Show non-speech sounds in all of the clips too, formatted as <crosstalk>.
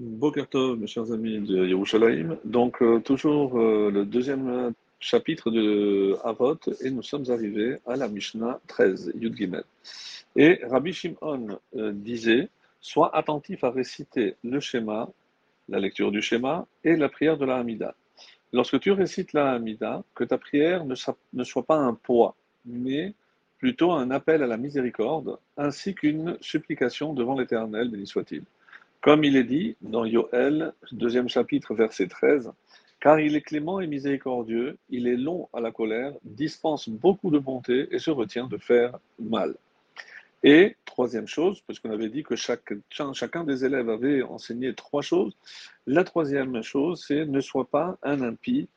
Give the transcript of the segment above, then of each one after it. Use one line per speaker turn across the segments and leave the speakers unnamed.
Boker Tov, mes chers amis de Yerushalayim. Donc, euh, toujours euh, le deuxième chapitre de Avot, et nous sommes arrivés à la Mishnah 13, Yud Gimel. Et Rabbi Shimon euh, disait Sois attentif à réciter le schéma, la lecture du schéma et la prière de la Hamida. Lorsque tu récites la Hamida, que ta prière ne, ne soit pas un poids, mais plutôt un appel à la miséricorde, ainsi qu'une supplication devant l'Éternel, béni soit-il. Comme il est dit dans Yoël, deuxième chapitre, verset 13, Car il est clément et miséricordieux, il est long à la colère, dispense beaucoup de bonté et se retient de faire mal. Et troisième chose, parce qu'on avait dit que chacun des élèves avait enseigné trois choses, la troisième chose, c'est ne sois pas un impie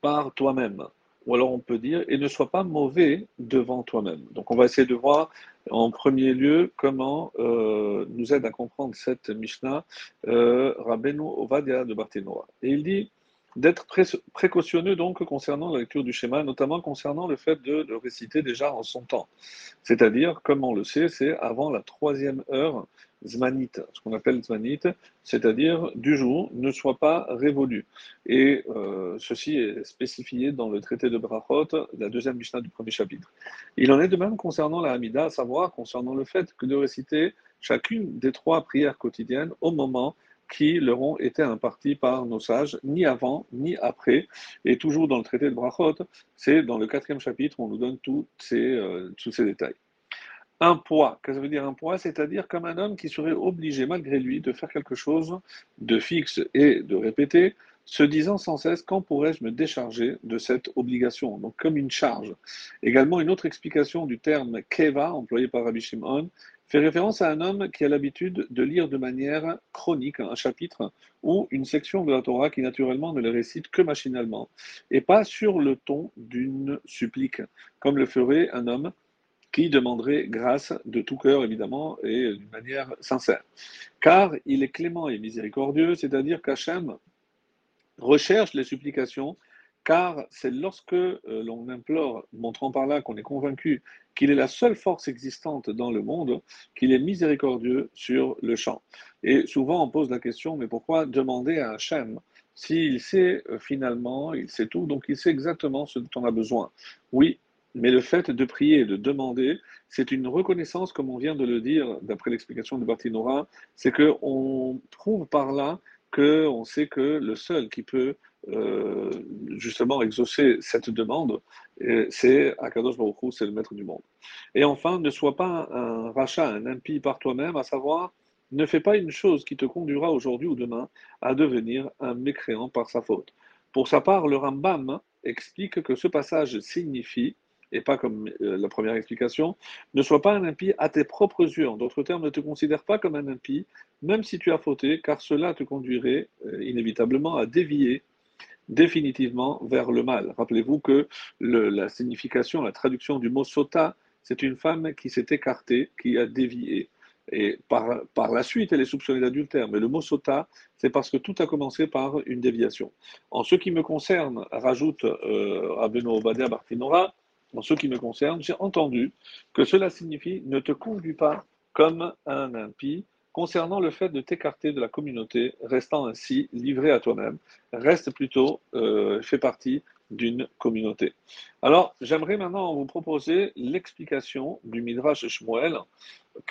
par toi-même. Ou alors on peut dire, et ne sois pas mauvais devant toi-même. Donc on va essayer de voir en premier lieu comment euh, nous aide à comprendre cette Mishnah euh, Ovadia de Barthénoa. Et il dit d'être pré précautionneux donc concernant la lecture du schéma, notamment concernant le fait de le réciter déjà en son temps. C'est-à-dire, comme on le sait, c'est avant la troisième heure Zmanit, ce qu'on appelle Zmanit, c'est-à-dire du jour, ne soit pas révolu. Et euh, ceci est spécifié dans le traité de Brachot, la deuxième Mishnah du premier chapitre. Il en est de même concernant la Hamida, à savoir concernant le fait que de réciter chacune des trois prières quotidiennes au moment qui leur ont été imparties par nos sages, ni avant, ni après. Et toujours dans le traité de Brachot, c'est dans le quatrième chapitre, on nous donne tous ces, euh, tous ces détails. Un poids, qu'est-ce que ça veut dire un poids C'est-à-dire comme un homme qui serait obligé, malgré lui, de faire quelque chose de fixe et de répéter, se disant sans cesse quand pourrais-je me décharger de cette obligation, donc comme une charge. Également, une autre explication du terme keva, employé par Rabbi Shimon, fait référence à un homme qui a l'habitude de lire de manière chronique un chapitre ou une section de la Torah qui naturellement ne le récite que machinalement, et pas sur le ton d'une supplique, comme le ferait un homme qui demanderait grâce de tout cœur, évidemment, et d'une manière sincère. Car il est clément et miséricordieux, c'est-à-dire qu'Hachem recherche les supplications, car c'est lorsque euh, l'on implore, montrant par là qu'on est convaincu qu'il est la seule force existante dans le monde, qu'il est miséricordieux sur le champ. Et souvent on pose la question, mais pourquoi demander à Hachem s'il sait euh, finalement, il sait tout, donc il sait exactement ce dont on a besoin? Oui, mais le fait de prier de demander, c'est une reconnaissance, comme on vient de le dire, d'après l'explication de Bartinora, c'est qu'on prouve par là qu'on sait que le seul qui peut euh, justement exaucer cette demande, euh, c'est Akadosh Baruch Hu, c'est le maître du monde. Et enfin, ne sois pas un rachat, un impie par toi-même, à savoir, ne fais pas une chose qui te conduira aujourd'hui ou demain à devenir un mécréant par sa faute. Pour sa part, le Rambam explique que ce passage signifie et pas comme euh, la première explication, ne sois pas un impie à tes propres yeux. En d'autres termes, ne te considère pas comme un impie, même si tu as fauté, car cela te conduirait euh, inévitablement à dévier définitivement vers le mal. Rappelez-vous que la signification, la traduction du mot sota, c'est une femme qui s'est écartée, qui a dévié. Et par, par la suite, elle est soupçonnée d'adultère. Mais le mot sota, c'est parce que tout a commencé par une déviation. En ce qui me concerne, rajoute euh, Abeno Bartinora, en ce qui me concerne, j'ai entendu que cela signifie ne te conduis pas comme un impie concernant le fait de t'écarter de la communauté, restant ainsi livré à toi-même. Reste plutôt, euh, fais partie d'une communauté. Alors, j'aimerais maintenant vous proposer l'explication du Midrash Shmuel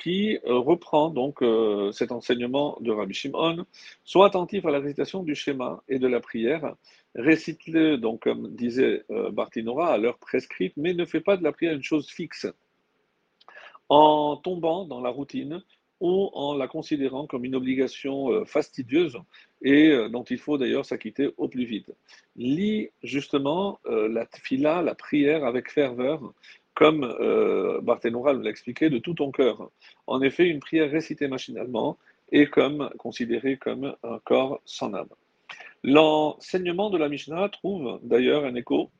qui euh, reprend donc euh, cet enseignement de Rabbi Shimon. Sois attentif à la récitation du schéma et de la prière récite-le, donc comme disait euh, Bartinora, à l'heure prescrite, mais ne fais pas de la prière une chose fixe, en tombant dans la routine ou en la considérant comme une obligation fastidieuse et euh, dont il faut d'ailleurs s'acquitter au plus vite. Lis justement euh, la tfila, la prière avec ferveur, comme euh, Barthénoura l'a expliqué, de tout ton cœur. En effet, une prière récitée machinalement est comme considérée comme un corps sans âme. L'enseignement de la Mishnah trouve d'ailleurs un écho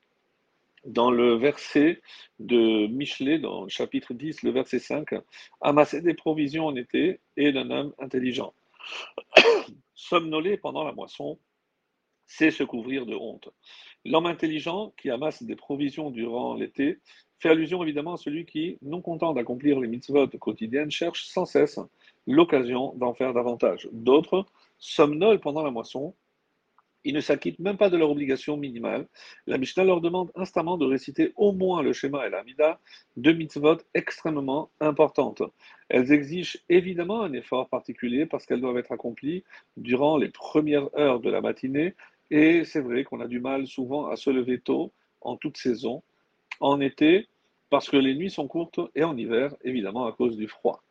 dans le verset de Michelet, dans le chapitre 10, le verset 5, Amasser des provisions en été et d'un homme intelligent. <coughs> Somnoler pendant la moisson, c'est se couvrir de honte. L'homme intelligent qui amasse des provisions durant l'été fait allusion évidemment à celui qui, non content d'accomplir les mitzvot quotidiennes, cherche sans cesse l'occasion d'en faire davantage. D'autres somnolent pendant la moisson ils ne s'acquittent même pas de leur obligation minimale. La Mishnah leur demande instamment de réciter au moins le schéma et l'amida, deux mitzvot extrêmement importantes. Elles exigent évidemment un effort particulier parce qu'elles doivent être accomplies durant les premières heures de la matinée. Et c'est vrai qu'on a du mal souvent à se lever tôt en toute saison, en été, parce que les nuits sont courtes, et en hiver, évidemment, à cause du froid.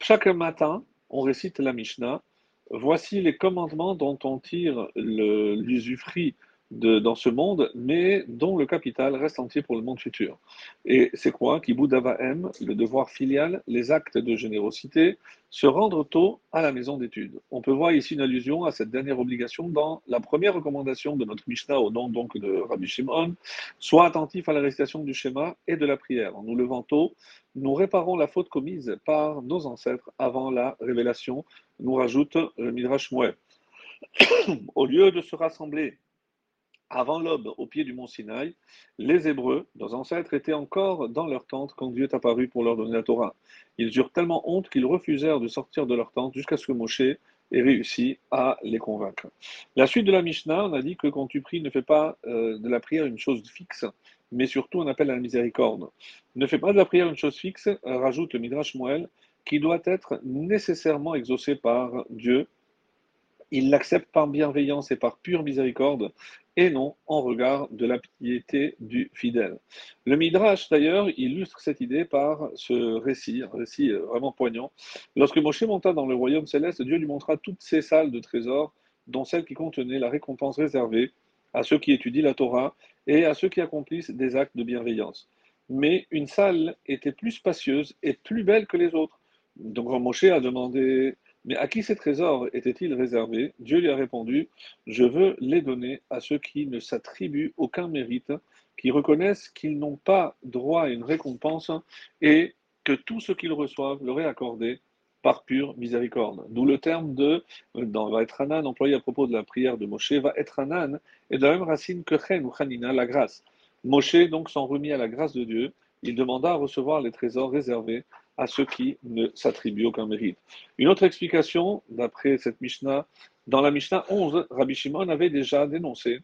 Chaque matin, on récite la Mishnah Voici les commandements dont on tire l'usufruit dans ce monde, mais dont le capital reste entier pour le monde futur. Et c'est quoi Kiboudavaem, le devoir filial, les actes de générosité, se rendre tôt à la maison d'études. On peut voir ici une allusion à cette dernière obligation dans la première recommandation de notre Mishnah au nom donc de Rabbi Shimon. Sois attentif à la récitation du schéma et de la prière. En nous levant tôt, nous réparons la faute commise par nos ancêtres avant la révélation, nous rajoute le Midrash Moué. <coughs> Au lieu de se rassembler avant l'aube, au pied du mont Sinaï, les Hébreux, nos ancêtres, étaient encore dans leur tente quand Dieu est apparu pour leur donner la Torah. Ils eurent tellement honte qu'ils refusèrent de sortir de leur tente jusqu'à ce que Moshe ait réussi à les convaincre. La suite de la Mishnah, on a dit que quand tu pries, ne fais pas euh, de la prière une chose fixe, mais surtout un appel à la miséricorde. Ne fais pas de la prière une chose fixe, rajoute le Midrash Moël, qui doit être nécessairement exaucée par Dieu. Il l'accepte par bienveillance et par pure miséricorde, et non en regard de la piété du fidèle. Le Midrash, d'ailleurs, illustre cette idée par ce récit, un récit vraiment poignant. Lorsque Moshe monta dans le royaume céleste, Dieu lui montra toutes ces salles de trésors, dont celle qui contenait la récompense réservée à ceux qui étudient la Torah et à ceux qui accomplissent des actes de bienveillance. Mais une salle était plus spacieuse et plus belle que les autres. Donc Moshe a demandé mais à qui ces trésors étaient-ils réservés? Dieu lui a répondu, je veux les donner à ceux qui ne s'attribuent aucun mérite, qui reconnaissent qu'ils n'ont pas droit à une récompense et que tout ce qu'ils reçoivent leur est accordé par pure miséricorde. D'où le terme de, dans va être employé à propos de la prière de Moshe, va être Anan, et de la même racine que Chen ou Hanina, la grâce. Moshe donc s'en remit à la grâce de Dieu, il demanda à recevoir les trésors réservés à ceux qui ne s'attribuent aucun mérite. Une autre explication, d'après cette Mishnah, dans la Mishnah 11, Rabbi Shimon avait déjà dénoncé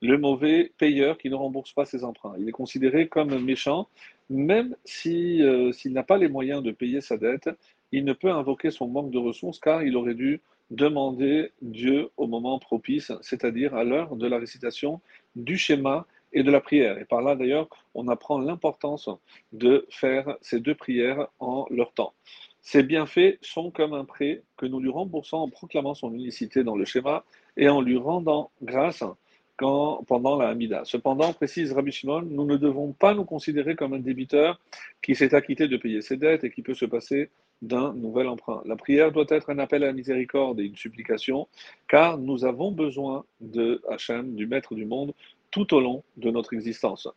le mauvais payeur qui ne rembourse pas ses emprunts. Il est considéré comme méchant, même euh, s'il n'a pas les moyens de payer sa dette, il ne peut invoquer son manque de ressources car il aurait dû demander Dieu au moment propice, c'est-à-dire à, à l'heure de la récitation du schéma et de la prière. Et par là, d'ailleurs, on apprend l'importance de faire ces deux prières en leur temps. Ces bienfaits sont comme un prêt que nous lui remboursons en proclamant son unicité dans le schéma et en lui rendant grâce quand, pendant la Hamida. Cependant, précise Rabbi Shimon, nous ne devons pas nous considérer comme un débiteur qui s'est acquitté de payer ses dettes et qui peut se passer d'un nouvel emprunt. La prière doit être un appel à la miséricorde et une supplication, car nous avons besoin de Hachem, du Maître du monde, tout au long de notre existence.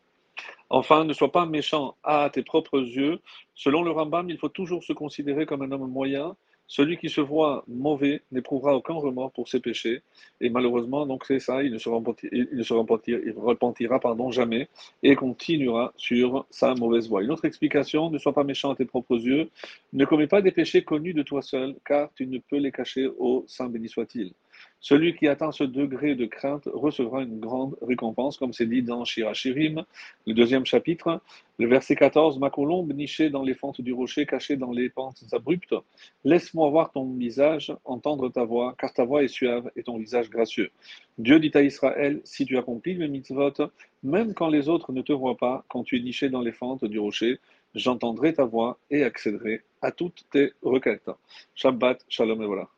Enfin, ne sois pas méchant à tes propres yeux. Selon le Rambam, il faut toujours se considérer comme un homme moyen. Celui qui se voit mauvais n'éprouvera aucun remords pour ses péchés. Et malheureusement, donc c'est ça, il ne se repentira, il ne se repentira, il repentira pardon, jamais et continuera sur sa mauvaise voie. Une autre explication, ne sois pas méchant à tes propres yeux. Ne commets pas des péchés connus de toi seul, car tu ne peux les cacher au Saint béni soit-il. Celui qui atteint ce degré de crainte recevra une grande récompense, comme c'est dit dans Shirachirim, le deuxième chapitre, le verset 14, Ma colombe nichée dans les fentes du rocher, cachée dans les pentes abruptes, laisse-moi voir ton visage, entendre ta voix, car ta voix est suave et ton visage gracieux. Dieu dit à Israël, si tu accomplis le mitzvot, même quand les autres ne te voient pas, quand tu es niché dans les fentes du rocher, j'entendrai ta voix et accéderai à toutes tes requêtes. Shabbat, shalom et voilà.